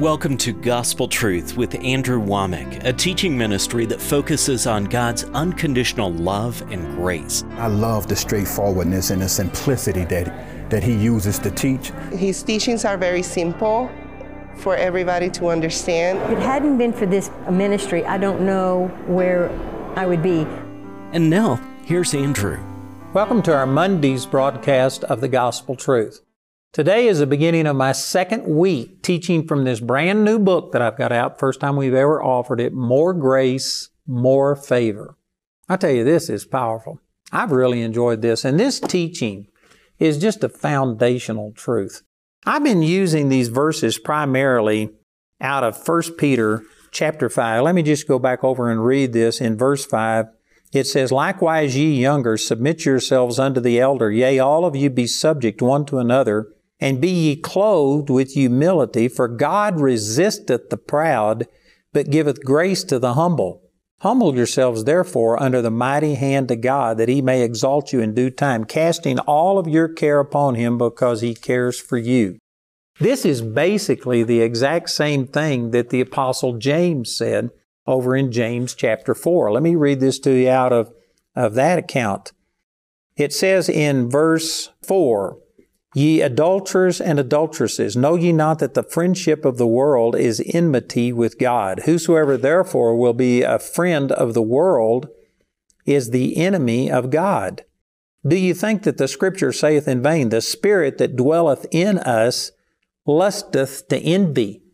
Welcome to Gospel Truth with Andrew Wommack, a teaching ministry that focuses on God's unconditional love and grace. I love the straightforwardness and the simplicity that, that he uses to teach. His teachings are very simple for everybody to understand. If it hadn't been for this ministry, I don't know where I would be. And now, here's Andrew. Welcome to our Monday's broadcast of the Gospel Truth. Today is the beginning of my second week teaching from this brand new book that I've got out, first time we've ever offered it, More Grace, More Favor. I tell you, this is powerful. I've really enjoyed this, and this teaching is just a foundational truth. I've been using these verses primarily out of 1 Peter chapter 5. Let me just go back over and read this in verse 5. It says, Likewise, ye younger, submit yourselves unto the elder. Yea, all of you be subject one to another and be ye clothed with humility, for God resisteth the proud, but giveth grace to the humble. Humble yourselves therefore under the mighty hand of God, that he may exalt you in due time, casting all of your care upon him because he cares for you. This is basically the exact same thing that the apostle James said over in James chapter 4. Let me read this to you out of, of that account. It says in verse 4, Ye adulterers and adulteresses, know ye not that the friendship of the world is enmity with God? Whosoever therefore will be a friend of the world is the enemy of God. Do you think that the Scripture saith in vain, The Spirit that dwelleth in us lusteth to envy?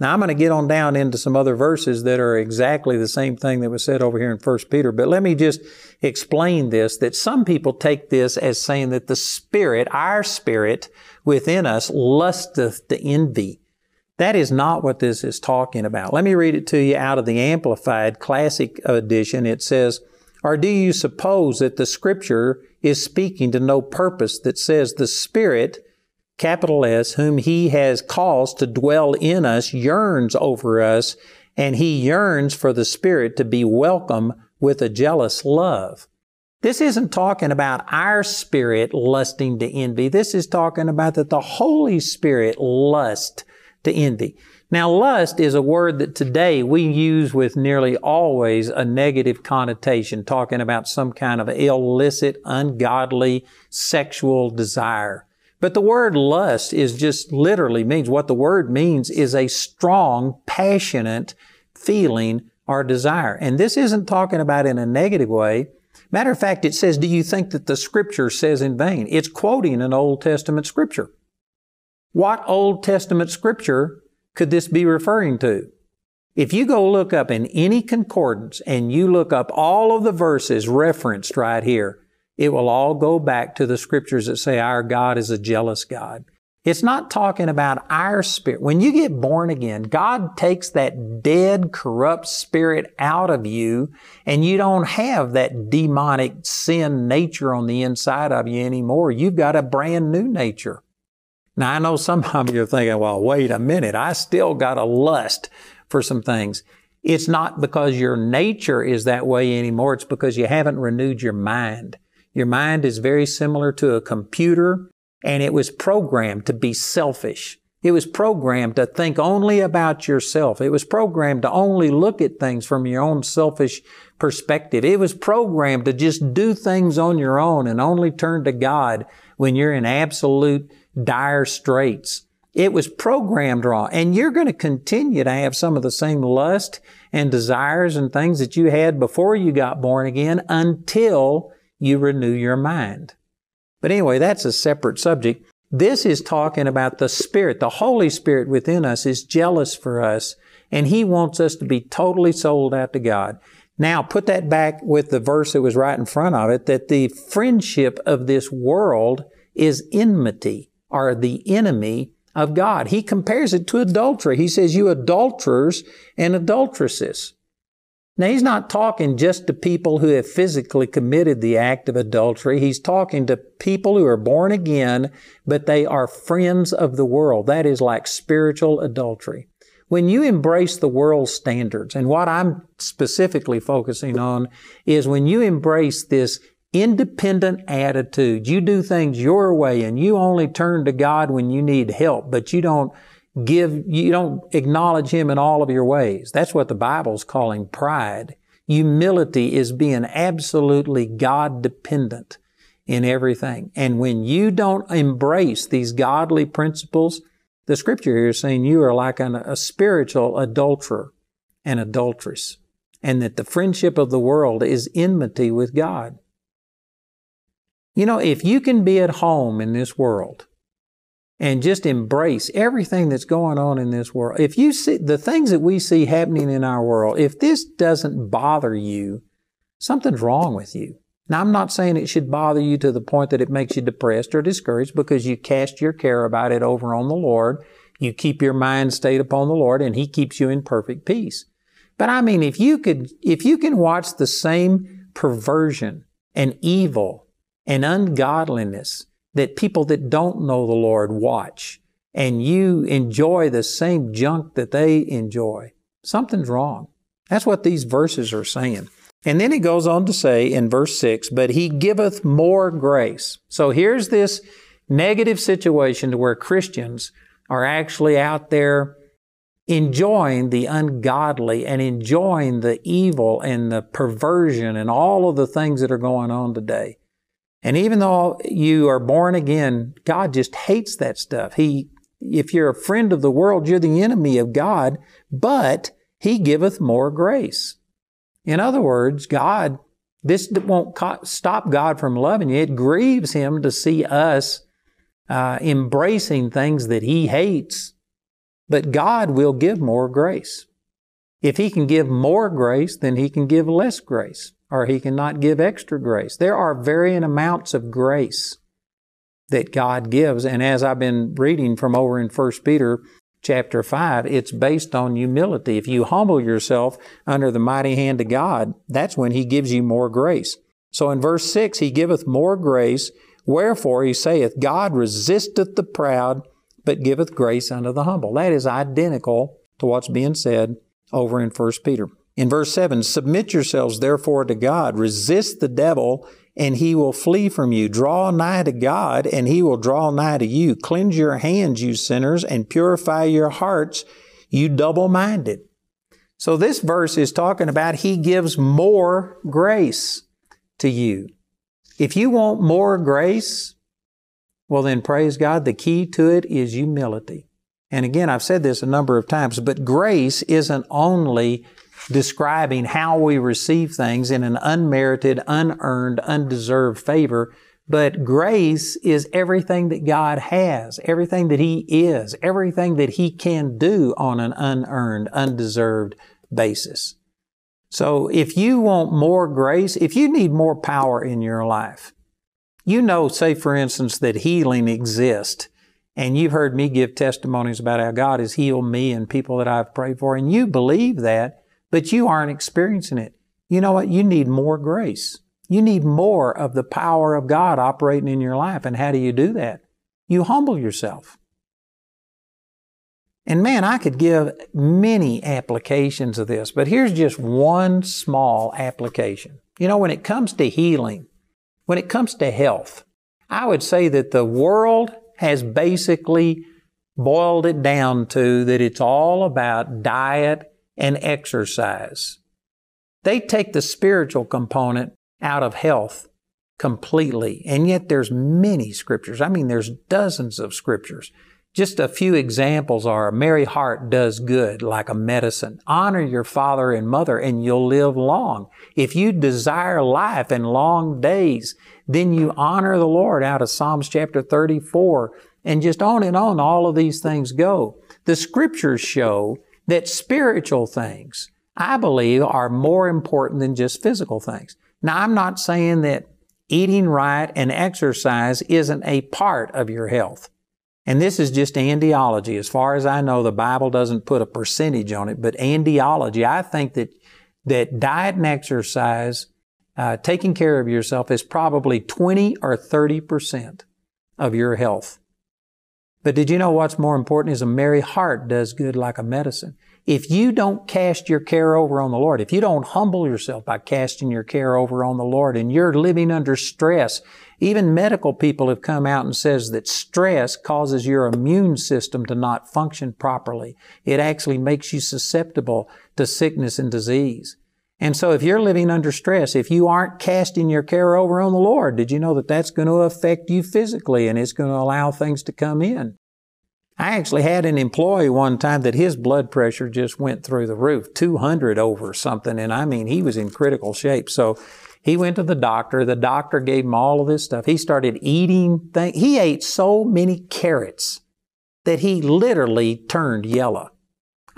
Now, I'm going to get on down into some other verses that are exactly the same thing that was said over here in 1 Peter, but let me just explain this that some people take this as saying that the Spirit, our Spirit within us, lusteth to envy. That is not what this is talking about. Let me read it to you out of the Amplified Classic Edition. It says, Or do you suppose that the Scripture is speaking to no purpose that says the Spirit capital S, whom He has caused to dwell in us, yearns over us, and He yearns for the Spirit to be welcome with a jealous love. This isn't talking about our spirit lusting to envy. This is talking about that the Holy Spirit lust to envy. Now, lust is a word that today we use with nearly always a negative connotation, talking about some kind of illicit, ungodly sexual desire. But the word lust is just literally means what the word means is a strong, passionate feeling or desire. And this isn't talking about in a negative way. Matter of fact, it says, Do you think that the scripture says in vain? It's quoting an Old Testament scripture. What Old Testament scripture could this be referring to? If you go look up in any concordance and you look up all of the verses referenced right here, it will all go back to the scriptures that say our God is a jealous God. It's not talking about our spirit. When you get born again, God takes that dead, corrupt spirit out of you, and you don't have that demonic sin nature on the inside of you anymore. You've got a brand new nature. Now, I know some of you are thinking, well, wait a minute, I still got a lust for some things. It's not because your nature is that way anymore. It's because you haven't renewed your mind. Your mind is very similar to a computer and it was programmed to be selfish. It was programmed to think only about yourself. It was programmed to only look at things from your own selfish perspective. It was programmed to just do things on your own and only turn to God when you're in absolute dire straits. It was programmed wrong. And you're going to continue to have some of the same lust and desires and things that you had before you got born again until you renew your mind. But anyway, that's a separate subject. This is talking about the Spirit. The Holy Spirit within us is jealous for us, and He wants us to be totally sold out to God. Now, put that back with the verse that was right in front of it, that the friendship of this world is enmity, or the enemy of God. He compares it to adultery. He says, you adulterers and adulteresses. Now, he's not talking just to people who have physically committed the act of adultery. He's talking to people who are born again, but they are friends of the world. That is like spiritual adultery. When you embrace the world's standards, and what I'm specifically focusing on is when you embrace this independent attitude, you do things your way and you only turn to God when you need help, but you don't give, you don't acknowledge Him in all of your ways. That's what the Bible's calling pride. Humility is being absolutely God dependent in everything. And when you don't embrace these godly principles, the scripture here is saying you are like an, a spiritual adulterer and adulteress, and that the friendship of the world is enmity with God. You know, if you can be at home in this world and just embrace everything that's going on in this world, if you see the things that we see happening in our world, if this doesn't bother you, something's wrong with you. Now, I'm not saying it should bother you to the point that it makes you depressed or discouraged because you cast your care about it over on the Lord. You keep your mind stayed upon the Lord and He keeps you in perfect peace. But I mean, if you could, if you can watch the same perversion and evil and ungodliness that people that don't know the Lord watch, and you enjoy the same junk that they enjoy, something's wrong. That's what these verses are saying. And then he goes on to say in verse 6, but he giveth more grace. So here's this negative situation to where Christians are actually out there enjoying the ungodly and enjoying the evil and the perversion and all of the things that are going on today. And even though you are born again, God just hates that stuff. He, if you're a friend of the world, you're the enemy of God, but He giveth more grace. In other words, God, this won't stop God from loving you. It grieves Him to see us uh, embracing things that He hates. But God will give more grace. If He can give more grace, then He can give less grace or he cannot give extra grace. There are varying amounts of grace that God gives. And as I've been reading from over in 1 Peter chapter 5, it's based on humility. If you humble yourself under the mighty hand of God, that's when he gives you more grace. So in verse 6, he giveth more grace. Wherefore he saith, God resisteth the proud, but giveth grace unto the humble. That is identical to what's being said over in 1 Peter. In verse 7, submit yourselves therefore to God, resist the devil, and he will flee from you. Draw nigh to God, and he will draw nigh to you. Cleanse your hands, you sinners, and purify your hearts, you double minded. So this verse is talking about he gives more grace to you. If you want more grace, well then praise God. The key to it is humility. And again, I've said this a number of times, but grace isn't only describing how we receive things in an unmerited, unearned, undeserved favor. But grace is everything that God has, everything that He is, everything that He can do on an unearned, undeserved basis. So if you want more grace, if you need more power in your life, you know, say for instance, that healing exists. And you've heard me give testimonies about how God has healed me and people that I've prayed for, and you believe that but you aren't experiencing it. You know what? You need more grace. You need more of the power of God operating in your life. And how do you do that? You humble yourself. And man, I could give many applications of this, but here's just one small application. You know, when it comes to healing, when it comes to health, I would say that the world has basically boiled it down to that it's all about diet and exercise. They take the spiritual component out of health completely. And yet there's many scriptures. I mean, there's dozens of scriptures. Just a few examples are a merry heart does good like a medicine. Honor your father and mother and you'll live long. If you desire life and long days, then you honor the Lord out of Psalms chapter 34 and just on and on all of these things go. The scriptures show that spiritual things, I believe, are more important than just physical things. Now, I'm not saying that eating right and exercise isn't a part of your health. And this is just Andrewology. As far as I know, the Bible doesn't put a percentage on it, but Andrewology, I think that, that diet and exercise, uh, taking care of yourself is probably 20 or 30% of your health. But did you know what's more important is a merry heart does good like a medicine. If you don't cast your care over on the Lord, if you don't humble yourself by casting your care over on the Lord and you're living under stress Even medical people have come out and says that stress causes your immune system to not function properly. It actually makes you susceptible to sickness and disease. And so if you're living under stress, if you aren't casting your care over on the Lord, did you know that that's going to affect you physically and it's going to allow things to come in? I actually had an employee one time that his blood pressure just went through the roof, 200 over something. And I mean, he was in critical shape. So he went to the doctor. The doctor gave him all of this stuff. He started eating things. He ate so many carrots that he literally turned yellow.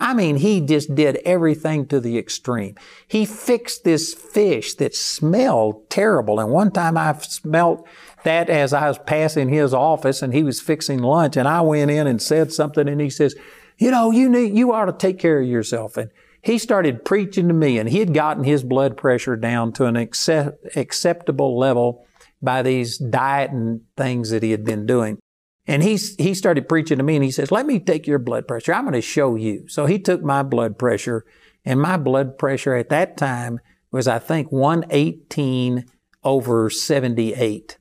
I mean, he just did everything to the extreme. He fixed this fish that smelled terrible. And one time I smelt that as I was passing his office and he was fixing lunch and I went in and said something and he says, you know, you need, you ought to take care of yourself. And he started preaching to me and he had gotten his blood pressure down to an accept, acceptable level by these diet and things that he had been doing. And he, he started preaching to me and he says, let me take your blood pressure. I'm going to show you. So he took my blood pressure and my blood pressure at that time was, I think, 118 over 78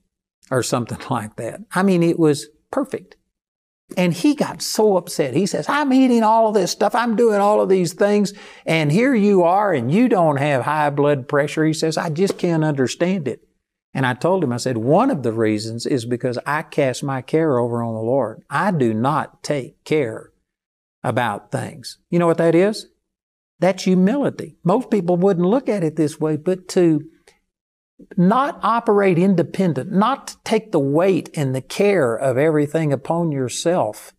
or something like that. I mean, it was perfect. And he got so upset. He says, I'm eating all of this stuff. I'm doing all of these things. And here you are and you don't have high blood pressure. He says, I just can't understand it. And I told him, I said, one of the reasons is because I cast my care over on the Lord. I do not take care about things. You know what that is? That's humility. Most people wouldn't look at it this way, but to not operate independent, not to take the weight and the care of everything upon yourself,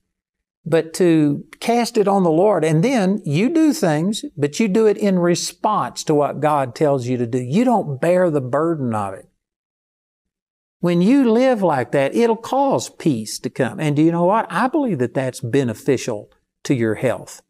but to cast it on the Lord. And then you do things, but you do it in response to what God tells you to do. You don't bear the burden of it. When you live like that, it'll cause peace to come. And do you know what? I believe that that's beneficial to your health.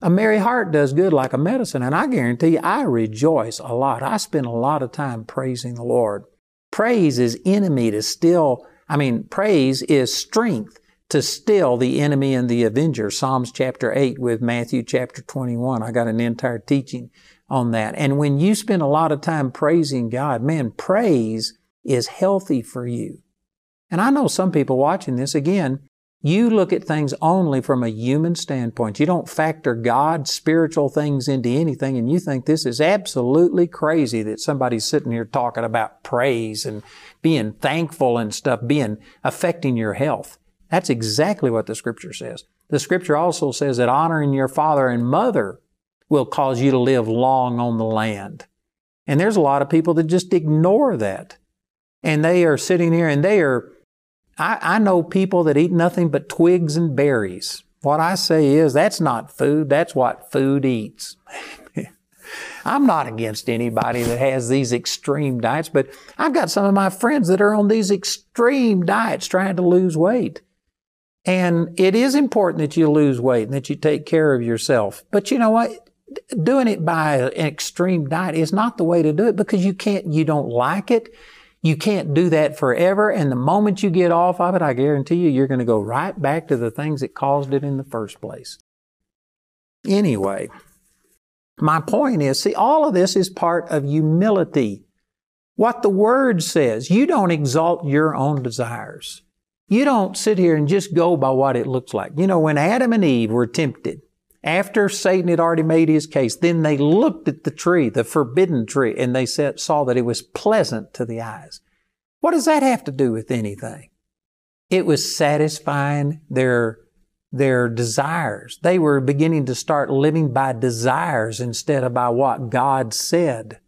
A merry heart does good like a medicine, and I guarantee you, I rejoice a lot. I spend a lot of time praising the Lord. Praise is enemy to still, I mean, praise is strength to still the enemy and the avenger. Psalms chapter 8 with Matthew chapter 21. I got an entire teaching on that. And when you spend a lot of time praising God, man, praise is healthy for you. And I know some people watching this, again, you look at things only from a human standpoint. You don't factor God, spiritual things into anything, and you think this is absolutely crazy that somebody's sitting here talking about praise and being thankful and stuff being affecting your health. That's exactly what the scripture says. The scripture also says that honoring your father and mother will cause you to live long on the land. And there's a lot of people that just ignore that and they are sitting here and they are, I, I know people that eat nothing but twigs and berries. What I say is that's not food, that's what food eats. I'm not against anybody that has these extreme diets, but I've got some of my friends that are on these extreme diets trying to lose weight. And it is important that you lose weight and that you take care of yourself. But you know what? Doing it by an extreme diet is not the way to do it because you can't, you don't like it. You can't do that forever. And the moment you get off of it, I guarantee you, you're going to go right back to the things that caused it in the first place. Anyway, my point is, see, all of this is part of humility. What the Word says, you don't exalt your own desires. You don't sit here and just go by what it looks like. You know, when Adam and Eve were tempted, after Satan had already made his case, then they looked at the tree, the forbidden tree, and they saw that it was pleasant to the eyes. What does that have to do with anything? It was satisfying their, their desires. They were beginning to start living by desires instead of by what God said.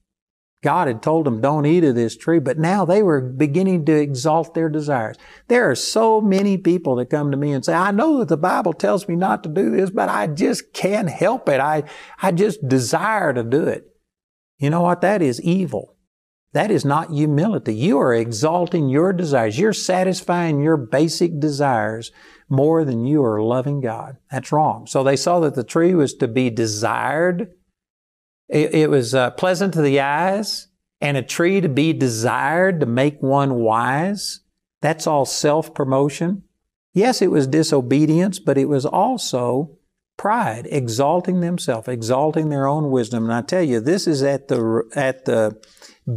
God had told them, don't eat of this tree, but now they were beginning to exalt their desires. There are so many people that come to me and say, I know that the Bible tells me not to do this, but I just can't help it. I, I just desire to do it. You know what? That is evil. That is not humility. You are exalting your desires. You're satisfying your basic desires more than you are loving God. That's wrong. So they saw that the tree was to be desired it, it was uh, pleasant to the eyes and a tree to be desired to make one wise. That's all self promotion. Yes, it was disobedience, but it was also pride, exalting themselves, exalting their own wisdom. And I tell you, this is at the, at the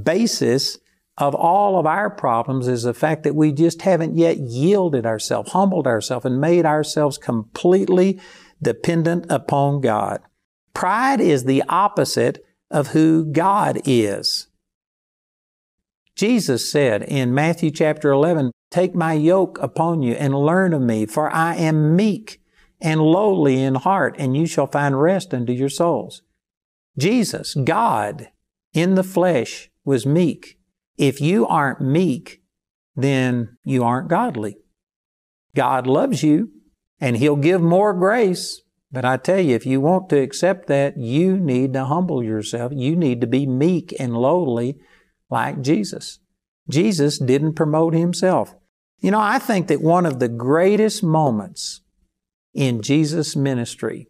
basis of all of our problems is the fact that we just haven't yet yielded ourselves, humbled ourselves, and made ourselves completely dependent upon God. Pride is the opposite of who God is. Jesus said in Matthew chapter 11, Take my yoke upon you and learn of me, for I am meek and lowly in heart, and you shall find rest unto your souls. Jesus, God in the flesh, was meek. If you aren't meek, then you aren't godly. God loves you and He'll give more grace. But I tell you, if you want to accept that, you need to humble yourself. You need to be meek and lowly like Jesus. Jesus didn't promote Himself. You know, I think that one of the greatest moments in Jesus' ministry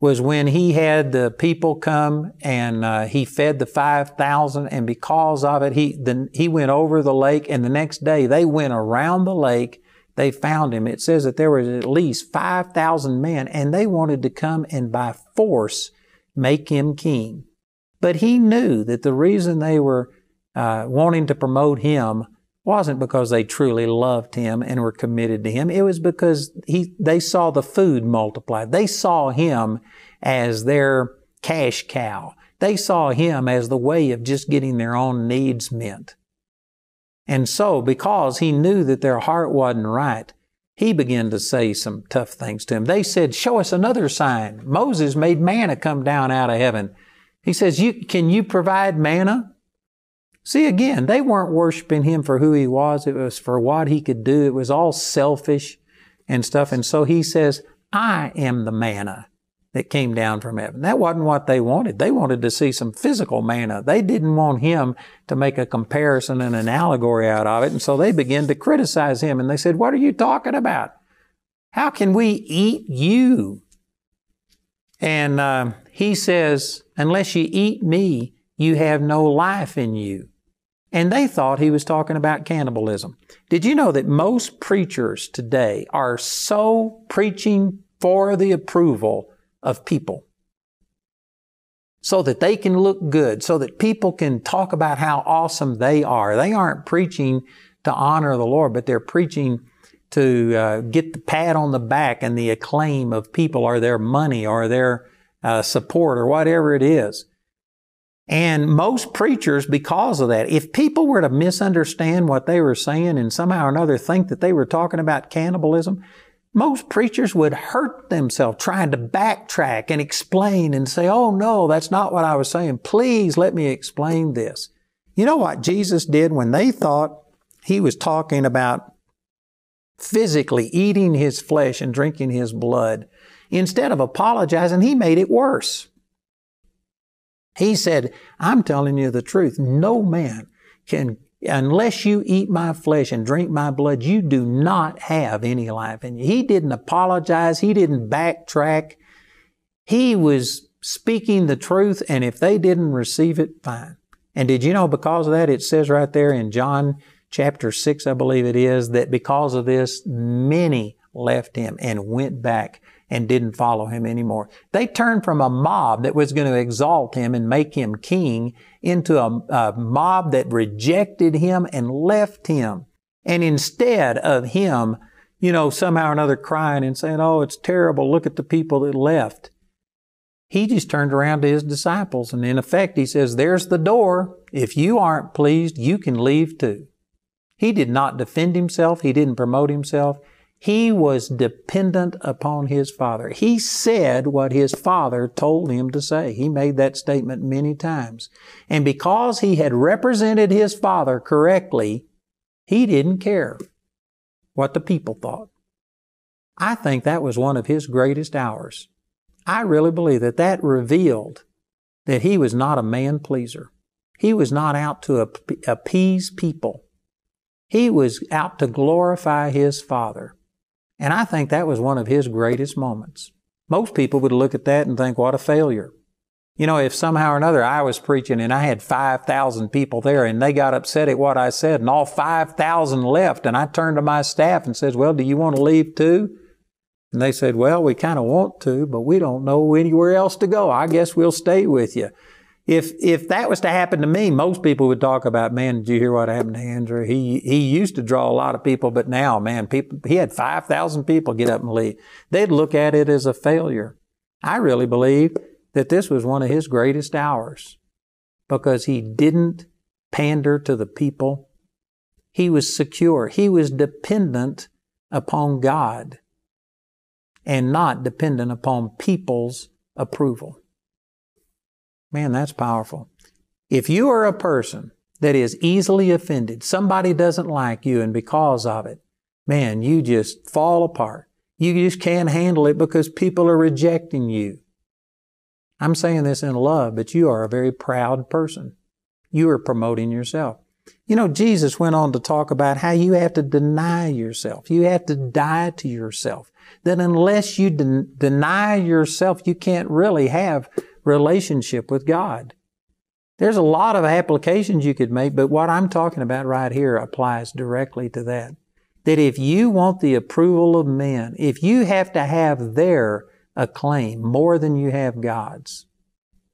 was when he had the people come and uh, he fed the 5,000 and because of it, he, the, he went over the lake and the next day they went around the lake. They found him. It says that there was at least 5,000 men and they wanted to come and by force make him king. But he knew that the reason they were uh, wanting to promote him wasn't because they truly loved him and were committed to him. It was because he, they saw the food multiply. They saw him as their cash cow. They saw him as the way of just getting their own needs met. And so, because he knew that their heart wasn't right, he began to say some tough things to him. They said, Show us another sign. Moses made manna come down out of heaven. He says, you, Can you provide manna? See, again, they weren't worshiping him for who he was. It was for what he could do. It was all selfish and stuff. And so he says, I am the manna that came down from heaven. That wasn't what they wanted. They wanted to see some physical manna. They didn't want him to make a comparison and an allegory out of it. And so they began to criticize him and they said, What are you talking about? How can we eat you? And uh, he says, Unless you eat me, you have no life in you. And they thought he was talking about cannibalism. Did you know that most preachers today are so preaching for the approval of people? So that they can look good, so that people can talk about how awesome they are. They aren't preaching to honor the Lord, but they're preaching to uh, get the pat on the back and the acclaim of people or their money or their uh, support or whatever it is. And most preachers, because of that, if people were to misunderstand what they were saying and somehow or another think that they were talking about cannibalism, most preachers would hurt themselves trying to backtrack and explain and say, oh no, that's not what I was saying. Please let me explain this. You know what Jesus did when they thought he was talking about physically eating his flesh and drinking his blood? Instead of apologizing, he made it worse. He said, I'm telling you the truth. No man can, unless you eat my flesh and drink my blood, you do not have any life you. He didn't apologize. He didn't backtrack. He was speaking the truth, and if they didn't receive it, fine. And did you know because of that, it says right there in John chapter 6, I believe it is, that because of this, many left him and went back and didn't follow him anymore. They turned from a mob that was going to exalt him and make him king into a, a mob that rejected him and left him. And instead of him, you know, somehow or another crying and saying, Oh, it's terrible. Look at the people that left. He just turned around to his disciples and in effect he says, There's the door. If you aren't pleased, you can leave too. He did not defend himself. He didn't promote himself. He was dependent upon his father. He said what his father told him to say. He made that statement many times. And because he had represented his father correctly, he didn't care what the people thought. I think that was one of his greatest hours. I really believe that that revealed that he was not a man pleaser. He was not out to appease people. He was out to glorify his Father. And I think that was one of his greatest moments. Most people would look at that and think, what a failure. You know, if somehow or another I was preaching and I had 5,000 people there and they got upset at what I said and all 5,000 left and I turned to my staff and says, well, do you want to leave too? And they said, well, we kind of want to, but we don't know anywhere else to go. I guess we'll stay with you. If if that was to happen to me, most people would talk about, man, did you hear what happened to Andrew? He he used to draw a lot of people, but now, man, people he had five thousand people get up and leave. They'd look at it as a failure. I really believe that this was one of his greatest hours because he didn't pander to the people. He was secure. He was dependent upon God and not dependent upon people's approval. Man, that's powerful. If you are a person that is easily offended, somebody doesn't like you, and because of it, man, you just fall apart. You just can't handle it because people are rejecting you. I'm saying this in love, but you are a very proud person. You are promoting yourself. You know, Jesus went on to talk about how you have to deny yourself. You have to die to yourself. That unless you de- deny yourself, you can't really have relationship with God. There's a lot of applications you could make, but what I'm talking about right here applies directly to that. That if you want the approval of men, if you have to have their acclaim more than you have God's,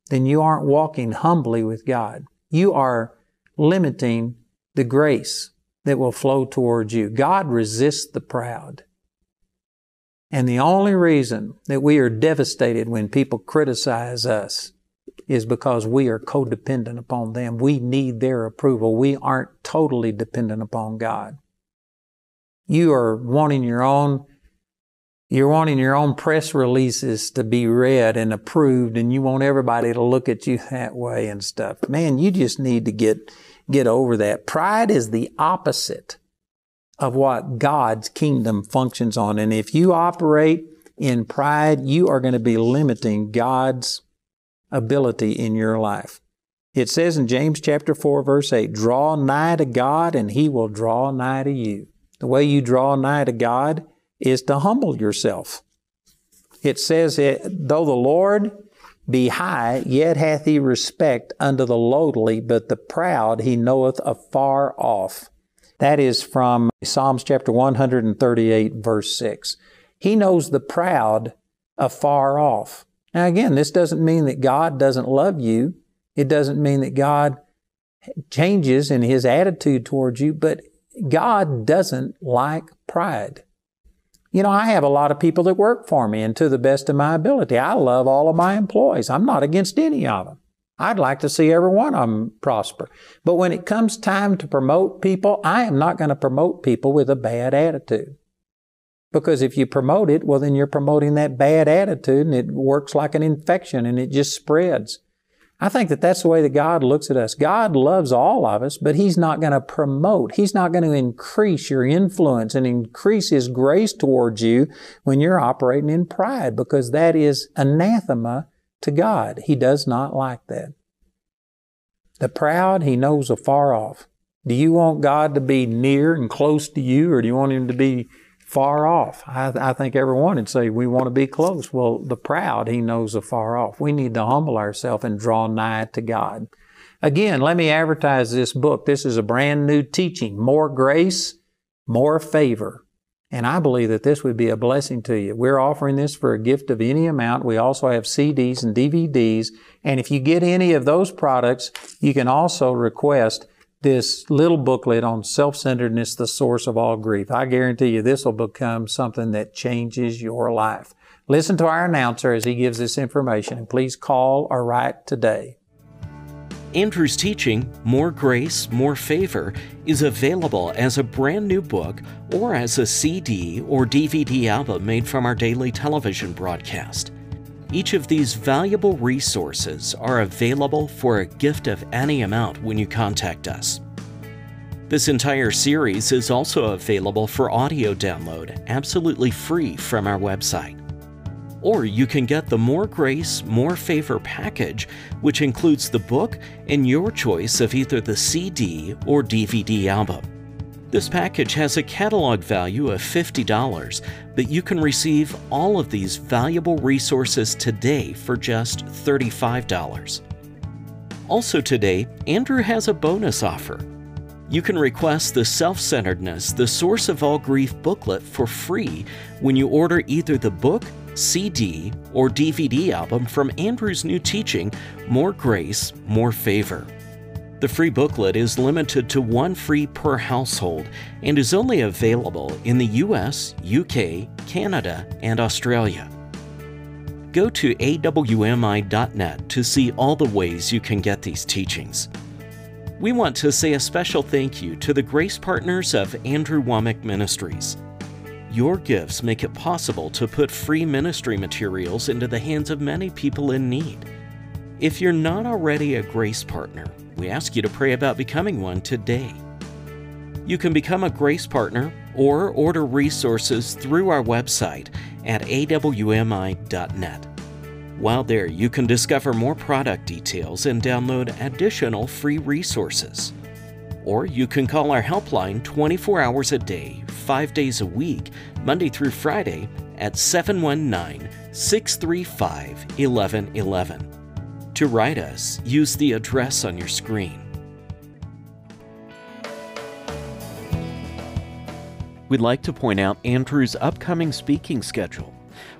then you aren't walking humbly with God. You are limiting the grace that will flow towards you. God resists the proud. And the only reason that we are devastated when people criticize us is because we are codependent upon them. We need their approval. We aren't totally dependent upon God. You are wanting your own you're wanting your own press releases to be read and approved and you want everybody to look at you that way and stuff. Man, you just need to get get over that. Pride is the opposite of what God's kingdom functions on. And if you operate in pride, you are going to be limiting God's ability in your life. It says in James chapter 4 verse 8, draw nigh to God and he will draw nigh to you. The way you draw nigh to God is to humble yourself. It says, it, though the Lord be high, yet hath he respect unto the lowly, but the proud he knoweth afar off. That is from Psalms chapter 138, verse 6. He knows the proud afar off. Now, again, this doesn't mean that God doesn't love you. It doesn't mean that God changes in his attitude towards you, but God doesn't like pride. You know, I have a lot of people that work for me, and to the best of my ability, I love all of my employees. I'm not against any of them. I'd like to see every one of them prosper. But when it comes time to promote people, I am not going to promote people with a bad attitude. Because if you promote it, well, then you're promoting that bad attitude and it works like an infection and it just spreads. I think that that's the way that God looks at us. God loves all of us, but He's not going to promote. He's not going to increase your influence and increase His grace towards you when you're operating in pride because that is anathema to God. He does not like that. The proud, He knows afar off. Do you want God to be near and close to you, or do you want Him to be far off? I, I think everyone would say we want to be close. Well, the proud, He knows afar off. We need to humble ourselves and draw nigh to God. Again, let me advertise this book. This is a brand new teaching. More grace, more favor. And I believe that this would be a blessing to you. We're offering this for a gift of any amount. We also have CDs and DVDs. And if you get any of those products, you can also request this little booklet on self-centeredness, the source of all grief. I guarantee you this will become something that changes your life. Listen to our announcer as he gives this information and please call or write today. Andrew's teaching, More Grace, More Favor, is available as a brand new book or as a CD or DVD album made from our daily television broadcast. Each of these valuable resources are available for a gift of any amount when you contact us. This entire series is also available for audio download, absolutely free from our website. Or you can get the More Grace, More Favor package, which includes the book and your choice of either the CD or DVD album. This package has a catalog value of $50, but you can receive all of these valuable resources today for just $35. Also, today, Andrew has a bonus offer. You can request the Self Centeredness, the Source of All Grief booklet for free when you order either the book CD, or DVD album from Andrew's new teaching, More Grace, More Favor. The free booklet is limited to one free per household and is only available in the US, UK, Canada, and Australia. Go to awmi.net to see all the ways you can get these teachings. We want to say a special thank you to the grace partners of Andrew Wommack Ministries. Your gifts make it possible to put free ministry materials into the hands of many people in need. If you're not already a grace partner, we ask you to pray about becoming one today. You can become a grace partner or order resources through our website at awmi.net. While there, you can discover more product details and download additional free resources. Or you can call our helpline 24 hours a day, 5 days a week, Monday through Friday at 719 635 1111. To write us, use the address on your screen. We'd like to point out Andrew's upcoming speaking schedule.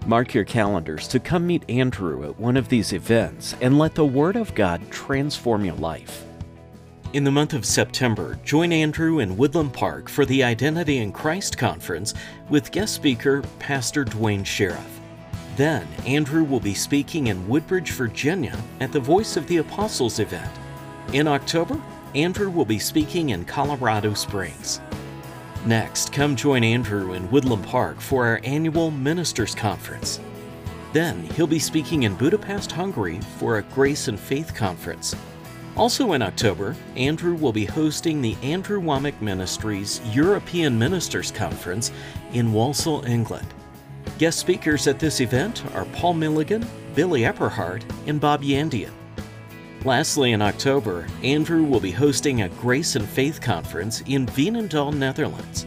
Mark your calendars to come meet Andrew at one of these events and let the Word of God transform your life. In the month of September, join Andrew in Woodland Park for the Identity in Christ Conference with guest speaker Pastor Duane Sheriff. Then, Andrew will be speaking in Woodbridge, Virginia at the Voice of the Apostles event. In October, Andrew will be speaking in Colorado Springs. Next, come join Andrew in Woodland Park for our annual Ministers Conference. Then, he'll be speaking in Budapest, Hungary for a Grace and Faith Conference. Also in October, Andrew will be hosting the Andrew Wommack Ministries European Ministers Conference in Walsall, England. Guest speakers at this event are Paul Milligan, Billy Epperhart, and Bob Yandian. Lastly, in October, Andrew will be hosting a Grace and Faith conference in Veenendaal, Netherlands.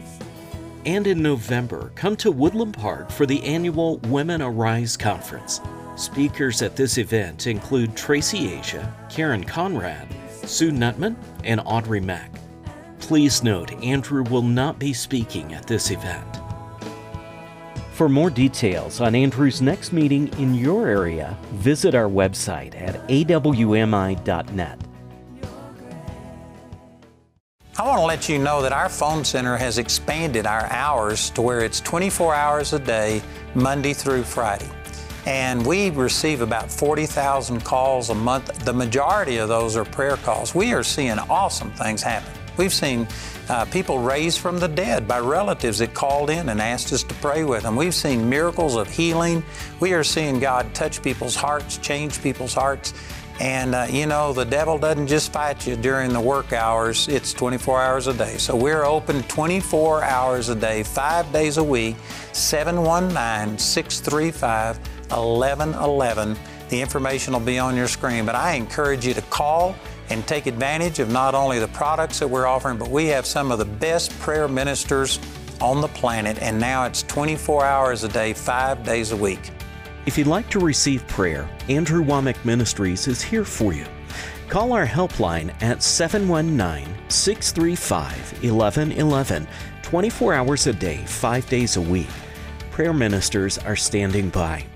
And in November, come to Woodland Park for the annual Women Arise conference. Speakers at this event include Tracy Asia, Karen Conrad, Sue Nutman, and Audrey Mack. Please note, Andrew will not be speaking at this event. For more details on Andrew's next meeting in your area, visit our website at awmi.net. I want to let you know that our phone center has expanded our hours to where it's 24 hours a day, Monday through Friday. And we receive about 40,000 calls a month. The majority of those are prayer calls. We are seeing awesome things happen. We've seen uh, people raised from the dead by relatives that called in and asked us to pray with them. We've seen miracles of healing. We are seeing God touch people's hearts, change people's hearts. And uh, you know, the devil doesn't just fight you during the work hours, it's 24 hours a day. So we're open 24 hours a day, five days a week, 719 635 1111. The information will be on your screen, but I encourage you to call and take advantage of not only the products that we're offering, but we have some of the best prayer ministers on the planet, and now it's 24 hours a day, five days a week. If you'd like to receive prayer, Andrew Wommack Ministries is here for you. Call our helpline at 719 635 1111, 24 hours a day, five days a week. Prayer ministers are standing by.